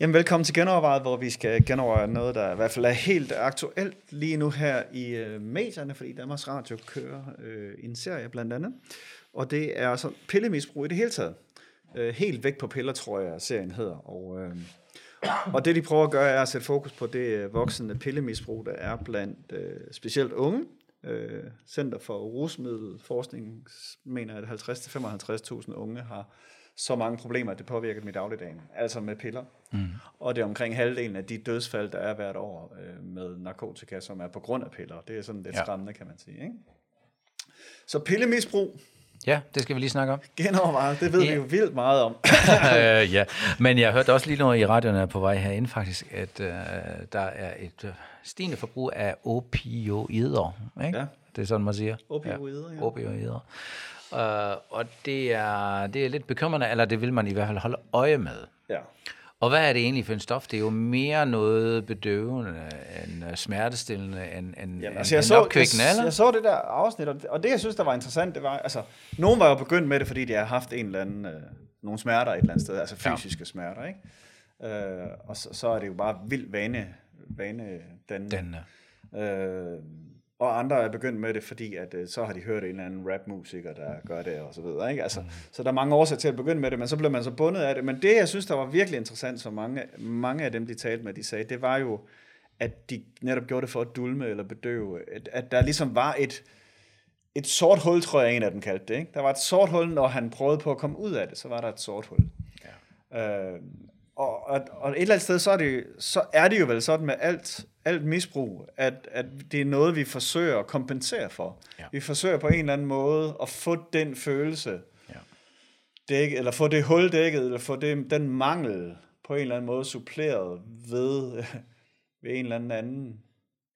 Jamen, velkommen til Genovervejet, hvor vi skal genoverveje noget, der i hvert fald er helt aktuelt lige nu her i øh, medierne, fordi Danmarks Radio kører øh, en serie blandt andet. Og det er så pillemisbrug i det hele taget. Øh, helt væk på piller, tror jeg, serien hedder. Og, øh, og det, de prøver at gøre, er at sætte fokus på det øh, voksende pillemisbrug, der er blandt øh, specielt unge. Øh, Center for Rusmiddelforskning mener, at 50-55.000 unge har så mange problemer, at det påvirker dem i dagligdagen, altså med piller. Mm. Og det er omkring halvdelen af de dødsfald, der er hvert år øh, med narkotika, som er på grund af piller. Det er sådan lidt ja. skræmmende, kan man sige. Ikke? Så pillemisbrug, Ja, det skal vi lige snakke om. Genovervejet, det ved ja. vi jo vildt meget om. øh, ja, men jeg hørte også lige noget i radioen på vej herinde faktisk, at øh, der er et øh, stigende forbrug af opioider. Ikke? Ja. Det er sådan, man siger. Opioider, ja. Opioider. Uh, og det er, det er lidt bekymrende, eller det vil man i hvert fald holde øje med. Ja. Og hvad er det egentlig for en stof? Det er jo mere noget bedøvende end øh, smertestillende, end, end, Jamen, altså, jeg, så, jeg, jeg, jeg så det der afsnit, og det, jeg synes, der var interessant, det var, altså, nogen var jo begyndt med det, fordi de har haft en eller anden, øh, nogle smerter et eller andet sted, altså fysiske ja. smerter, ikke? Øh, og så, så er det jo bare vildt vane, vane den øh, og andre er begyndt med det, fordi at, øh, så har de hørt en eller anden rapmusiker, der gør det, og så videre. Ikke? Altså, mm. Så der er mange årsager til at begynde med det, men så bliver man så bundet af det. Men det, jeg synes, der var virkelig interessant, som mange, mange af dem, de talte med, de sagde, det var jo, at de netop gjorde det for at dulme eller bedøve. At, at der ligesom var et, et sort hul, tror jeg, en af dem kaldte det. Ikke? Der var et sort hul, når han prøvede på at komme ud af det, så var der et sort hul. Ja. Øh, og, og, og et eller andet sted, så er, det, så er det jo vel sådan med alt, alt misbrug, at, at det er noget, vi forsøger at kompensere for. Ja. Vi forsøger på en eller anden måde at få den følelse ja. dækket, eller få det hul dækket, eller få det, den mangel på en eller anden måde suppleret ved, ved en eller anden anden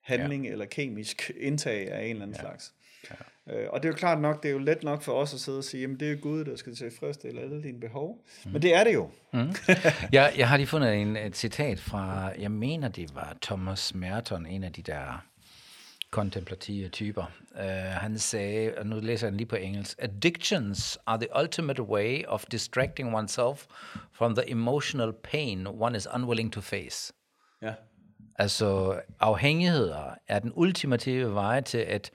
handling ja. eller kemisk indtag af en eller anden ja. slags. Ja. Øh, og det er jo klart nok, det er jo let nok for os at sidde og sige, jamen det er jo Gud, der skal tilfredsstille alle dine behov. Mm. Men det er det jo. Mm. jeg, jeg har lige fundet en, et citat fra, jeg mener det var Thomas Merton, en af de der kontemplative typer. Uh, han sagde, og nu læser jeg lige på engelsk, Addictions are the ultimate way of distracting oneself from the emotional pain one is unwilling to face. Ja. Altså, afhængigheder er den ultimative vej til at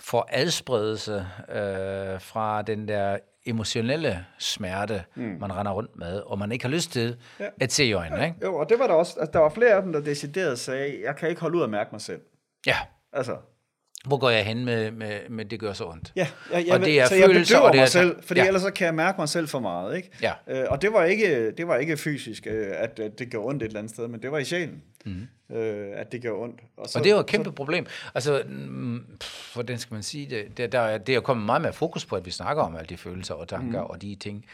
får adspredelse øh, fra den der emotionelle smerte, mm. man render rundt med, og man ikke har lyst til ja. at se i øjnene. Ikke? Jo, og det var der også, altså, der var flere af dem, der decideret sagde, jeg kan ikke holde ud at mærke mig selv. Ja. Altså, hvor går jeg hen med, med, med det gør så ondt? Ja, jeg, jeg, og det er så følelser, jeg bedøver mig selv, fordi ja. ellers så kan jeg mærke mig selv for meget. Ikke? Ja. Øh, og det var ikke, det var ikke fysisk, øh, at, at det gjorde ondt et eller andet sted, men det var i sjælen, mm. øh, at det gjorde ondt. Og, så, og det var et kæmpe så, problem. Altså, mm, hvordan skal man sige det? Det, der, det er kommet meget mere fokus på, at vi snakker om alle de følelser og tanker mm. og de ting.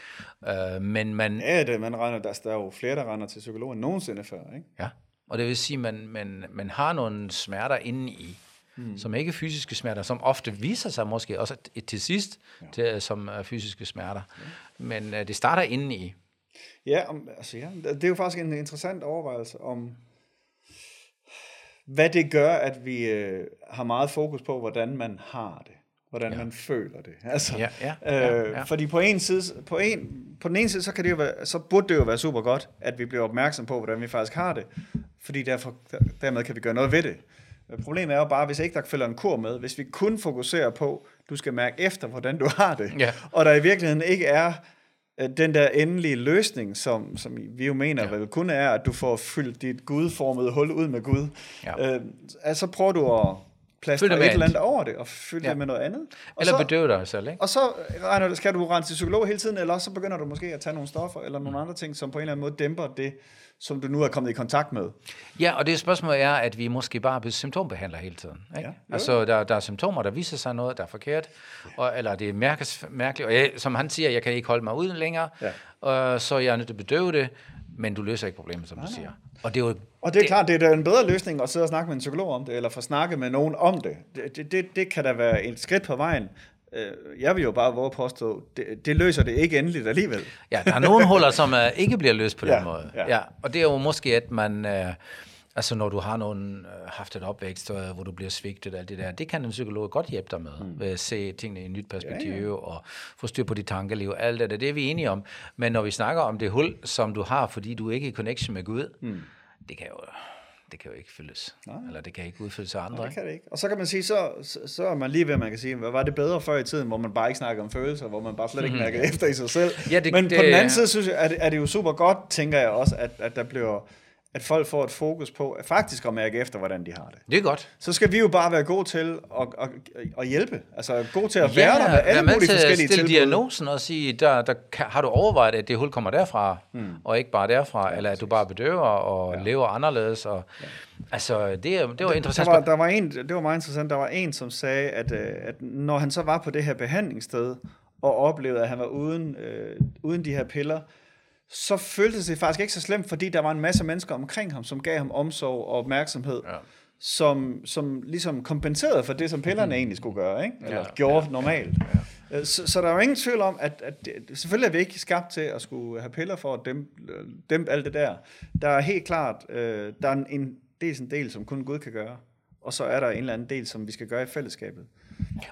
Øh, men man... Ja, det, man render, der, der er jo flere, der render til psykologen nogensinde før. Ikke? Ja, og det vil sige, at man, man, man har nogle smerter inde i mm. som ikke er fysiske smerter, som ofte viser sig måske også til sidst ja. til, som uh, fysiske smerter. Ja. Men uh, det starter inden i. Ja, om, altså, ja, det er jo faktisk en interessant overvejelse om, hvad det gør, at vi øh, har meget fokus på, hvordan man har det, hvordan ja. man føler det. Altså, ja, ja, ja, øh, ja. Fordi på en side, på, en, på den ene side, så, kan det jo være, så burde det jo være super godt, at vi bliver opmærksom på, hvordan vi faktisk har det, fordi derfor, dermed kan vi gøre noget ved det. Problemet er jo bare, hvis ikke der følger en kur med, hvis vi kun fokuserer på, du skal mærke efter, hvordan du har det, ja. og der i virkeligheden ikke er øh, den der endelige løsning, som, som vi jo mener ja. vel kun er, at du får fyldt dit gudformede hul ud med Gud. Ja. Øh, altså prøver du at plaster et eller andet over det, og fylde ja. det med noget andet. Og eller bedøve dig selv, ikke? Og så regner, skal du rende til psykolog hele tiden, eller så begynder du måske at tage nogle stoffer, eller nogle mm. andre ting, som på en eller anden måde dæmper det, som du nu er kommet i kontakt med. Ja, og det spørgsmål er, at vi måske bare symptombehandler hele tiden. Ikke? Ja, altså, der, der er symptomer, der viser sig noget, der er forkert, og, eller det er mærkes, mærkeligt, og jeg, som han siger, jeg kan ikke holde mig ud længere, ja. og så er jeg nødt til at bedøve det, men du løser ikke problemet, som nej, du siger. Og det er jo Og det er det, klart, det er en bedre løsning at sidde og snakke med en psykolog om det, eller få snakket med nogen om det. Det, det, det, det kan da være et skridt på vejen. Øh, Jeg vil jo bare våge påstå, det, det løser det ikke endeligt alligevel. Ja, der er nogle huller, som uh, ikke bliver løst på den Ja, måde. ja. Ja, og det er jo måske, at man... Uh, altså, når du har nogen, uh, haft et opvækst, uh, hvor du bliver svigtet og alt det der, det kan en psykolog godt hjælpe dig med, mm. ved at se tingene i et nyt perspektiv, ja, ja. og få styr på dit tankeliv, alt det der, det er vi enige om. Men når vi snakker om det hul, som du har, fordi du ikke er i connection med Gud, mm. det kan jo... Det kan jo ikke fyldes. Nej. Eller det kan ikke udfyldes af andre. Det ikke? kan det ikke. Og så kan man sige, så, så, så er man lige ved, at man kan sige, hvad var det bedre før i tiden, hvor man bare ikke snakkede om følelser, hvor man bare slet ikke mærkede efter i sig selv. Ja, det- Men det- på den anden side, synes jeg, er det, er det jo super godt, tænker jeg også, at, at der bliver at folk får et fokus på at faktisk at mærke efter, hvordan de har det. Det er godt. Så skal vi jo bare være gode til at, at, at hjælpe. Altså gode til at være der med alle mulige til forskellige tilbud. diagnosen og sige, der, der kan, har du overvejet, at det hul kommer derfra, mm. og ikke bare derfra, ja, eller at du bare bedøver og ja. lever anderledes. Og, ja. Altså, det, det var Der interessant. var, der var en, det var meget interessant, der var en, som sagde, at, øh, at når han så var på det her behandlingssted, og oplevede, at han var uden, øh, uden de her piller, så føltes det faktisk ikke så slemt, fordi der var en masse mennesker omkring ham, som gav ham omsorg og opmærksomhed, ja. som, som ligesom kompenserede for det, som pillerne egentlig skulle gøre, ikke? eller Ja, ja, gjorde ja, normalt. Ja, ja. Så, så der er jo ingen tvivl om, at, at det, selvfølgelig er vi ikke skabt til at skulle have piller for at dæmpe, dæmpe alt det der. Der er helt klart, øh, der er en, en, dels en del, som kun Gud kan gøre, og så er der en eller anden del, som vi skal gøre i fællesskabet.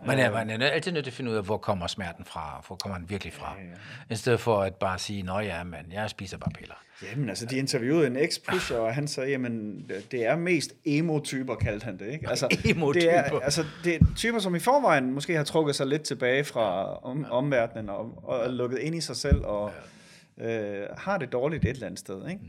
Man er, man er altid nødt til at finde ud af, hvor kommer smerten fra, hvor kommer den virkelig fra. Ja, ja. I stedet for at bare sige, nå ja, men jeg spiser bare piller. Jamen altså, de interviewede en eks-pusher, og han sagde, jamen, det er mest emo-typer, kaldte han det, ikke? Altså, Emo-typer. Det er, altså, det er typer, som i forvejen måske har trukket sig lidt tilbage fra om, omverdenen, og, og lukket ind i sig selv, og øh, har det dårligt et eller andet sted, ikke?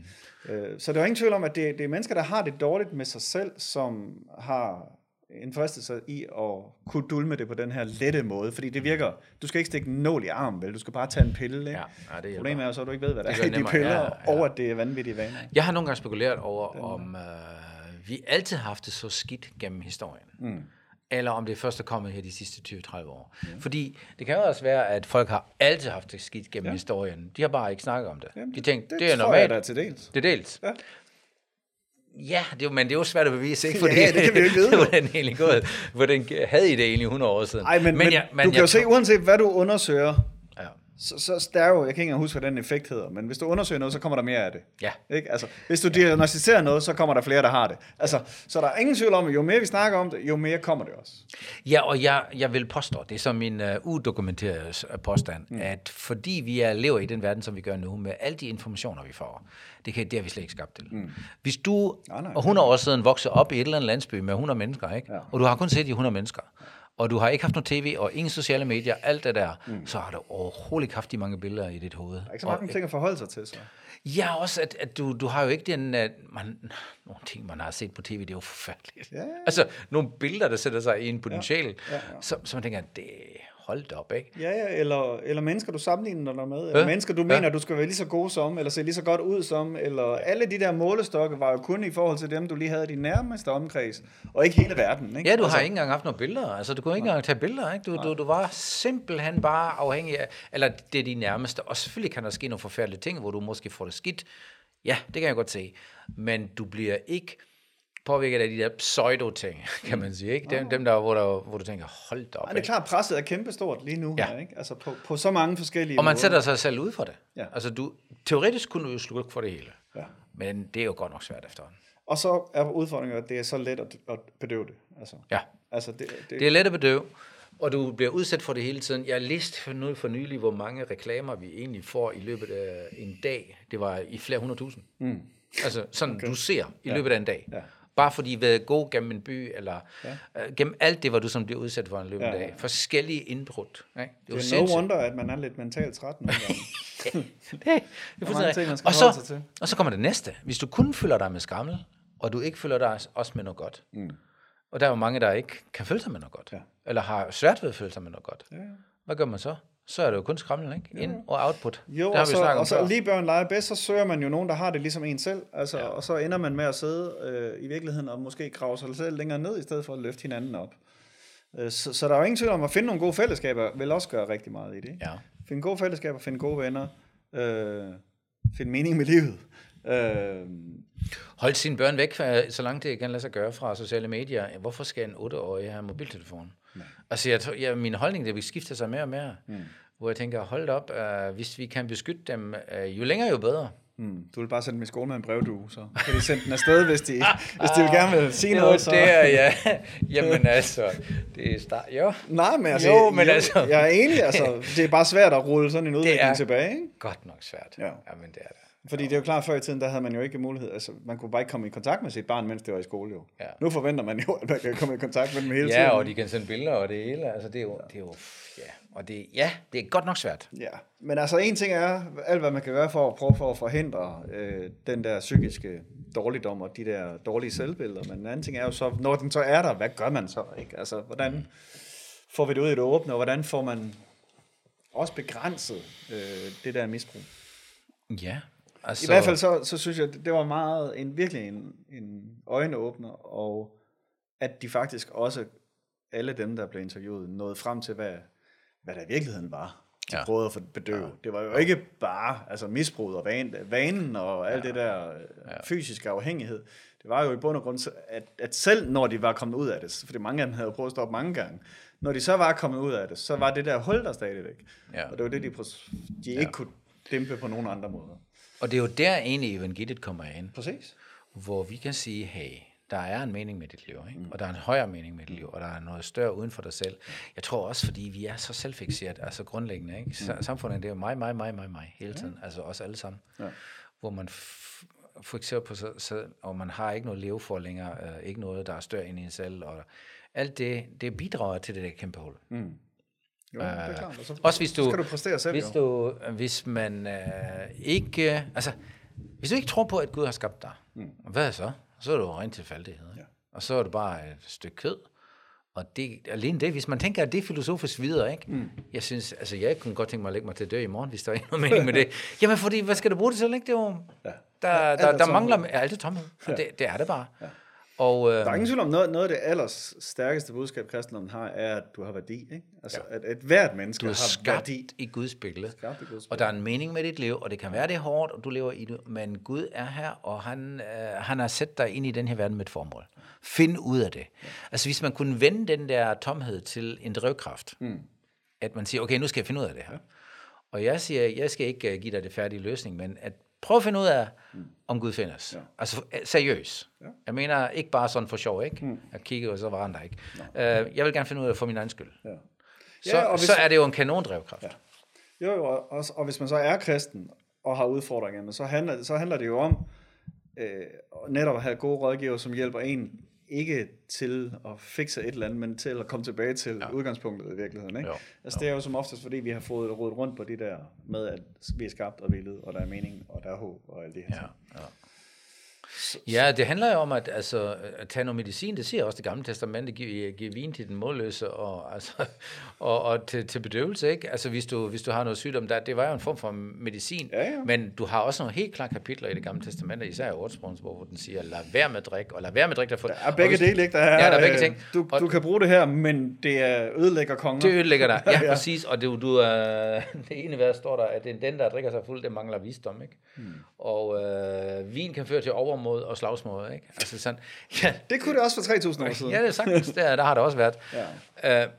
Mm. Øh, så der er ingen tvivl om, at det, det er mennesker, der har det dårligt med sig selv, som har en fristelse i at kunne dulme det på den her lette måde, fordi det virker, du skal ikke stikke en nål i armen, vel? Du skal bare tage en pille, ikke? Ja, ja, det. Problemet er jo så, at du ikke ved, hvad der Det er i de piller, Ja, ja, at det er vanvittige vaner. Jeg har nogle gange spekuleret over, om øh, vi altid har haft det så skidt gennem historien. Mm. Eller om det først er kommet her de sidste 20-30 år. Ja. Fordi det kan jo også være, at folk har altid haft det skidt gennem ja. historien. De har bare ikke snakket om det. Jamen, de tænkte, det, det det er jeg normalt. da til dels. Det er dels. Ja. Ja, det, er jo- men det er jo svært at bevise, ikke? Ja, Fordi, det kan vi jo ikke vide, hvordan egentlig gået. Hvordan havde I det egentlig 100 år siden? Ej, men, men, men jeg, du kan jo jeg se, uanset hvad du undersøger, Ja. Så, så der er jo, jeg kan ikke engang huske, hvad den effekt hedder, men hvis du undersøger noget, så kommer der mere af det. Ja. Ikke? Altså, hvis du diagnostiserer noget, så kommer der flere, der har det. Altså, så der er ingen tvivl om, at jo mere vi snakker om det, jo mere kommer det også. Ja, og jeg, jeg vil påstå, det er som min uh, udokumenterede s- påstand, mm. at fordi vi er, lever i den verden, som vi gør nu, med alle de informationer, vi får, det, kan, det har vi slet ikke skabt til. Mm. Hvis du Nej, nej. og 100 år siden voksede op i et eller andet landsby med 100 mennesker, ikke? Ja. og du har kun set de 100 mennesker, og du har ikke haft noget tv og ingen sociale medier, alt det der, mm. så har du overhovedet ikke haft de mange billeder i dit hoved. Der er ikke så mange ting at forholde sig til, så. Ja, også at, at du, du har jo ikke den... At man, nogle ting, man har set på tv, det er jo forfærdeligt. Ja, ja. Altså, nogle billeder, der sætter sig i en potential, ja, ja, ja, ja. ja. Så, så man tænker, det holdt op, ikke? Ja, ja, eller, eller mennesker, du sammenligner dig med, Ja. eller mennesker, du Ja. mener, du skal være lige så god som, eller se lige så godt ud som, eller alle de der målestokke var jo kun i forhold til dem, du lige havde i din nærmeste omkreds, og ikke hele verden. Ikke? Ja, du altså, har ikke engang haft nogle billeder. Altså, du kunne ikke engang tage billeder, ikke? Du, du, du var simpelthen bare afhængig af... Eller det er de nærmeste. Og selvfølgelig kan der ske nogle forfærdelige ting, hvor du måske får det skidt. Ja, det kan jeg godt se. Men du bliver ikke påvirket af de der pseudo-ting, kan man sige, ikke? Dem, dem der, hvor, der, hvor du tænker, hold da op. Ej, det er klart, presset er kæmpestort lige nu Ja. her, ikke? Altså på, på så mange forskellige Og man måder. sætter sig selv ud for det. Ja. Altså, du, teoretisk kunne du jo slukke for det hele. Ja. Men det er jo godt nok svært efterhånden. Og så er udfordringen, at det er så let at, at bedøve det. Altså, Ja. altså det, det, Det er let at bedøve, og du bliver udsat for det hele tiden. Jeg læste for, nu, for nylig, hvor mange reklamer vi egentlig får i løbet af en dag. Det var i flere hundredtusind. Mm. Altså sådan, okay. du ser i løbet af en dag. Ja. Bare fordi vi er god gennem en by, eller ja. øh, gennem alt det, hvor du som bliver udsat for en af en Ja, dag. Forskellige indbrud. Ikke? Det er jo det er no sindssygt. wonder, at man er lidt mentalt træt nogle gange. det, det er mange fuldstændig- ting, man skal og, så, sig til. og så kommer det næste. Hvis du kun føler dig med skammel, og du ikke føler dig også med noget godt. Mm. Og der er jo mange, der ikke kan føle sig med noget godt. Ja. Eller har svært ved at føle sig med noget godt. Ja. Hvad gør man så? Så er det jo kun skramlen, ikke? Ind og output. Jo, det har og vi så, om og så lige børn leger bedst, så søger man jo nogen, der har det ligesom en selv. Altså, ja. Og så ender man med at sidde øh, i virkeligheden og måske grave sig selv længere ned, i stedet for at løfte hinanden op. Øh, så, så der er jo ingen tvivl om, at finde nogle gode fællesskaber vil også gøre rigtig meget i det. ikke? Ja. Finde gode fællesskaber, finde gode venner, øh, finde mening med livet. Øh, Hold sine børn væk, så langt det kan lade sig gøre fra sociale medier. Hvorfor skal en 8-årig have mobiltelefon? Nej. Altså, jeg, ja, min holdning det vi skifter sig mere og mere. Mm. Hvor jeg tænker, hold op, uh, hvis vi kan beskytte dem, uh, jo længere jo bedre. hmm, du vil bare sende dem i skole med en brevdue, så kan de sende den afsted, hvis de, hvis de vil gerne vil sige Det noget. Så. der, ja. Jamen altså, det er start. Jo, Nej, men altså, Jo, men altså- jeg er enig, altså, det er bare svært at rulle sådan en udvikling er- tilbage, ikke? godt nok svært. Ja. Jamen, det er det. Fordi det er jo klart, før i tiden, der havde man jo ikke mulighed, altså man kunne bare ikke komme i kontakt med sit barn, mens det var i skole jo. Ja. Nu forventer man jo, at man kan komme i kontakt med dem hele tiden. Ja, og de kan sende billeder og det hele. Altså, det er jo, det er jo ja. Og det, ja, det er godt nok svært. Ja, men altså en ting er, alt hvad man kan gøre for at prøve for at forhindre øh, den der psykiske dårligdom og de der dårlige selvbilleder, men en anden ting er jo så, når den så er der, hvad gør man så? Ikke? Altså, hvordan får vi det ud i det åbne, og hvordan får man også begrænset øh, det der misbrug? Ja. Altså, I hvert fald så, så synes jeg, det var meget en, virkelig en, en øjenåbner, og at de faktisk også, alle dem, der blev interviewet, nåede frem til, hvad, hvad der i virkeligheden var. De ja. Ja. prøvede at bedøve. Ja. Det var jo ikke bare altså misbruget og van, vanen og alt ja. det der ja. fysiske afhængighed. Det var jo i bund og grund, at, at selv når de var kommet ud af det, fordi mange af dem havde prøvet at stoppe mange gange, når de så var kommet ud af det, så var det der hul der stadigvæk. Ja. Og det var det, de, de ikke kunne dæmpe på nogen andre måder. Og det er jo der egentlig evangeliet kommer ind. Præcis. hvor vi kan sige, hey, der er en mening med dit liv, ikke? og der er en højere mening med dit liv, og der er noget større uden for dig selv. Jeg tror også, fordi vi er så selvfixeret, altså grundlæggende. Ikke? Så, samfundet det er jo mig, mig, mig, mig, mig, hele tiden, altså os alle sammen. Ja. Hvor man fokuserer på sig selv, og man har ikke noget leve for længere, øh, ikke noget, der er større end en selv, og alt det, det bidrager til det der kæmpe hul. Jo, det er klart. Og så, Også hvis du, så skal du præstere selv, hvis, jo. du, hvis man øh, ikke, altså, hvis du ikke tror på, at Gud har skabt dig, mm. hvad så? Så er det jo rent tilfældighed. Ja. Og så er det bare et stykke kød. Og det, alene det, hvis man tænker, at det er filosofisk videre, ikke? Mm. Jeg synes, altså jeg kunne godt tænke mig at lægge mig til at dø i morgen, hvis der ikke noget mening med det. Jamen fordi, hvad skal du bruge det til, ikke? Det er jo, ja. der, der, er der tomhed. mangler, ja, alt er tomhed. Og det, det er det bare. Ja. Og, øh, Der er ingen tvivl om, noget, noget af det allers stærkeste budskab, kristendommen har, er, at du har værdi. Ikke? Altså, ja. at, at hvert menneske du har skabt værdi. i Guds billede. Skabt i Guds Og der er en mening med dit liv, og det kan være, det er hårdt, og du lever i det, men Gud er her, og han, øh, han har sat dig ind i den her verden med et formål. Find ud af det. Altså hvis man kunne vende den der tomhed til en drivkraft, mm. at man siger, okay, nu skal jeg finde ud af det her. Og jeg siger, jeg skal ikke uh, give dig det færdige løsning, men at prøve at finde ud af, mm. om Gud findes. Ja. Altså øh, seriøs. Ja. Jeg mener ikke bare sådan for sjov, ikke? Mm. Jeg kigger, og så var han der ikke. Uh, jeg vil gerne finde ud af for min egen skyld. Ja. Så, Ja, og hvis- så er det jo en kanondrivkraft. Ja. Jo, jo, og, og, og hvis man så er kristen og har udfordringer, men så handler, så handler det jo om øh, netop at have gode rådgiver, som hjælper en ikke til at fikse et eller andet, men til at komme tilbage til ja. udgangspunktet i virkeligheden. Ikke? Jo. Altså, det er jo som oftest, fordi vi har fået rodet rundt på det der med, at vi er skabt og villet, og der er mening, og der er håb, og alt det her. Ja, ja. Ja, det handler jo om at, altså, at tage noget medicin. Det siger også det gamle testamente, give, give vin til den målløse og, altså, og, og til, til bedøvelse. Ikke? Altså, hvis du, hvis du har noget sygdom, der, det var jo en form for medicin. Ja, ja. Men du har også nogle helt klare kapitler i det gamle testamente, især i ordsprogsbog, hvor den siger, lad være med at drikke, og lad være med drikke dig for Der er begge dele, ikke? Der er, Ja, der er begge øh, ting. Du, Og- du kan bruge det her, men det er ødelægger konger. Det ødelægger dig. Ja, Ja. præcis. Og det, du, er, det ene værd står der, at den, der drikker sig fuld, det mangler visdom. Ikke? Hmm. Og øh, vin kan føre til overmod og slagsmål. Ikke? Altså sådan, ja, Det kunne det også for 3.000 år siden. Ja, det er sagtens. Der, der har det også været. Ja. Øh,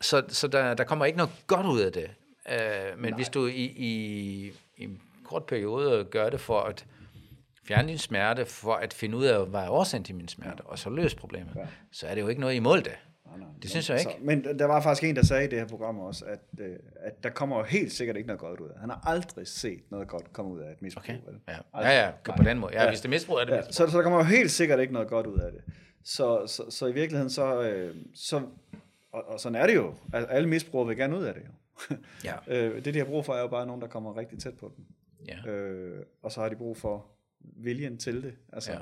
så så der, der kommer ikke noget godt ud af det. Øh, men Nej. hvis du i, i, i en kort periode gør det for at fjerne din smerte, for at finde ud af, hvad er årsagen til min smerte, og så løse problemet, ja. så er det jo ikke noget imod det. Det synes jeg ikke. Så, men der var faktisk en, der sagde i det her program også, at, øh, at der kommer jo helt sikkert ikke noget godt ud af det. Han har aldrig set noget godt komme ud af et misbrug. Okay. vel? Ja, Aldrig. ja, ja på den måde. Ja, ja. hvis det er misbrug, er det Ja, misbrug. så, så der kommer jo helt sikkert ikke noget godt ud af det. Så, så, så i virkeligheden, så, øh, så og, og sådan er det jo. Al- Alle misbrugere vil gerne ud af det jo. Ja. øh, det, de har brug for, er jo bare nogen, der kommer rigtig tæt på dem. Ja. Øh, og så har de brug for viljen til det. Altså, Ja.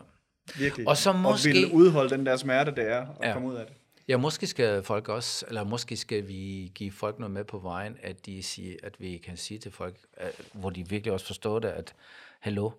virkelig. Og så måske- ville udholde den der smerte, det er at Ja. komme ud af det. Ja, måske skal folk også, eller måske skal vi give folk noget med på vejen, at, de siger, at vi kan sige til folk, at, hvor de virkelig også forstår det, at hallo,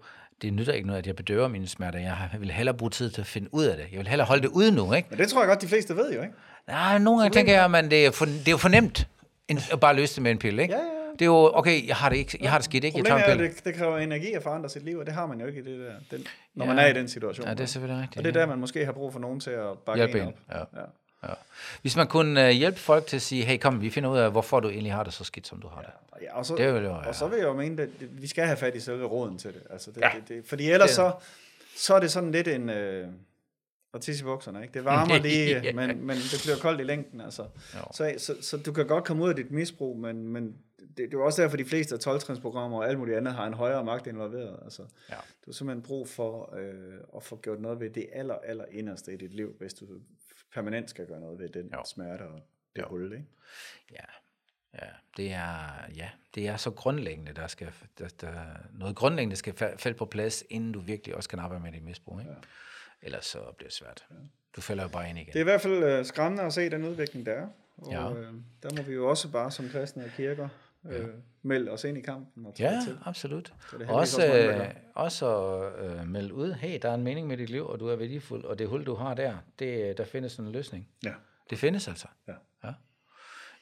det nytter ikke noget, at jeg bedøver mine smerter. Jeg vil hellere bruge tid til at finde ud af det. Jeg vil hellere holde det ude nu, ikke? Men det tror jeg godt, de fleste ved jo, ikke? Nej, nogle gange tænker jeg, at det er, for, det er jo for nemt end at bare løse det med en pille, ikke? Ja, ja, Det er jo, okay, jeg har det, ikke, jeg har det skidt, ikke? Jeg tager Problemet en er, det, det kræver energi at forandre sit liv, og det har man jo ikke i det der, den, når Ja. man er i den situation. Ja, det er selvfølgelig rigtigt. og det er der, man måske har brug for nogen til at bakke Hjælpe en en, op. ja. Ja. Ja. Hvis man kunne uh, hjælpe folk til at sige, hey kom, vi finder ud af, hvorfor du egentlig har det så skidt, som du har det. Ja, og, så, Det vil jo, ja. og så vil jeg jo mene, at vi skal have fat i selve råden til det. Altså det, Ja. det, det fordi ellers Det- så, så er det sådan lidt en... Øh, og tisse i bukserne, ikke? Det varmer lige, Ja. men, men det bliver koldt i længden, altså. Jo. Så, så, så, du kan godt komme ud af dit misbrug, men, men det, det er jo også derfor, de fleste af 12 og alt muligt andet har en højere magt involveret. Altså, Ja. Du har simpelthen brug for øh, at få gjort noget ved det aller, aller inderste i dit liv, hvis du permanent skal gøre noget ved den Jo. smerte og det Jo. hul, ikke? Ja, ja, det er, ja, det er så grundlæggende, der skal, der, der, noget grundlæggende skal fa- falde på plads, inden du virkelig også kan arbejde med dit misbrug, ikke? Ja. Ellers så bliver det svært. Du falder jo bare ind igen. Det er i hvert fald øh, skræmmende at se den udvikling, der er. Og Ja. øh, der må vi jo også bare som kristne og kirker øh, melde os ind i kampen og Ja, til. absolut. Så det Også, øh, også øh, melde ud, hey, der er en mening med dit liv, og du er værdifuld, og det hul, du har der, det, der findes en løsning. Ja. Det findes altså. Ja. ja.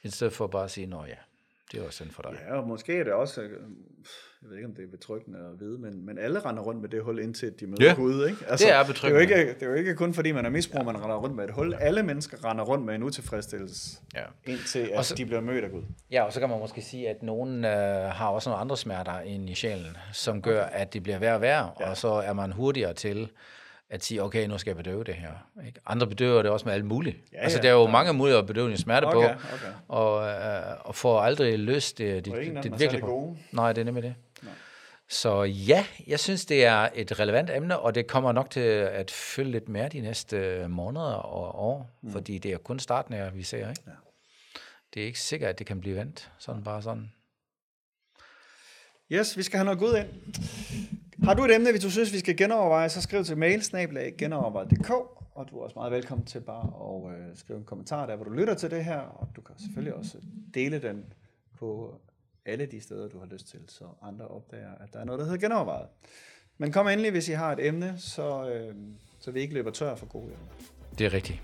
I stedet for bare at sige, nå ja, det er også synd for dig. Ja, og måske er det også, øh, jeg ved ikke om det er betryggende at vide, men, men alle render rundt med det hul, indtil de møder Ja, Gud, ikke? det er Det er, betryggende. jo ikke, det er jo ikke kun fordi, man er misbruger, man render rundt med et hul. Alle mennesker render rundt med en utilfredsstillelse, Ja. indtil at så- de bliver mødt af Gud. Ja, og så kan man måske sige, at nogen øh, har også nogle andre smerter ind i sjælen, som gør, at det bliver værre og værre, ja. og så er man hurtigere til at sige, okay, nu skal jeg bedøve det her. Ikke? Andre bedøver det også med alt muligt. Ja, altså, ja, der er jo ja. mange måder at bedøve din smerte Okay, på, okay. og, øh, og får aldrig løst det, det, det, er virkelig på. Nej, det er nemlig det. Så ja, jeg synes, det er et relevant emne, og det kommer nok til at følge lidt mere de næste måneder og år, mm. fordi det er kun starten af, vi ser, ikke? Ja. Det er ikke sikkert, at det kan blive vendt, sådan bare sådan. Yes, vi skal have noget Gud ind. Har du et emne, hvis du synes, vi skal genoverveje, så skriv til mail genoverveje.dk, og du er også meget velkommen til bare at øh, skrive en kommentar der, hvor du lytter til det her, og du kan selvfølgelig også dele den på alle de steder, du har lyst til, så andre opdager, at der er noget, der hedder genovervejet. Men kom endelig, hvis I har et emne, så, øh, så vi ikke løber tør for gode emner. Det er rigtigt.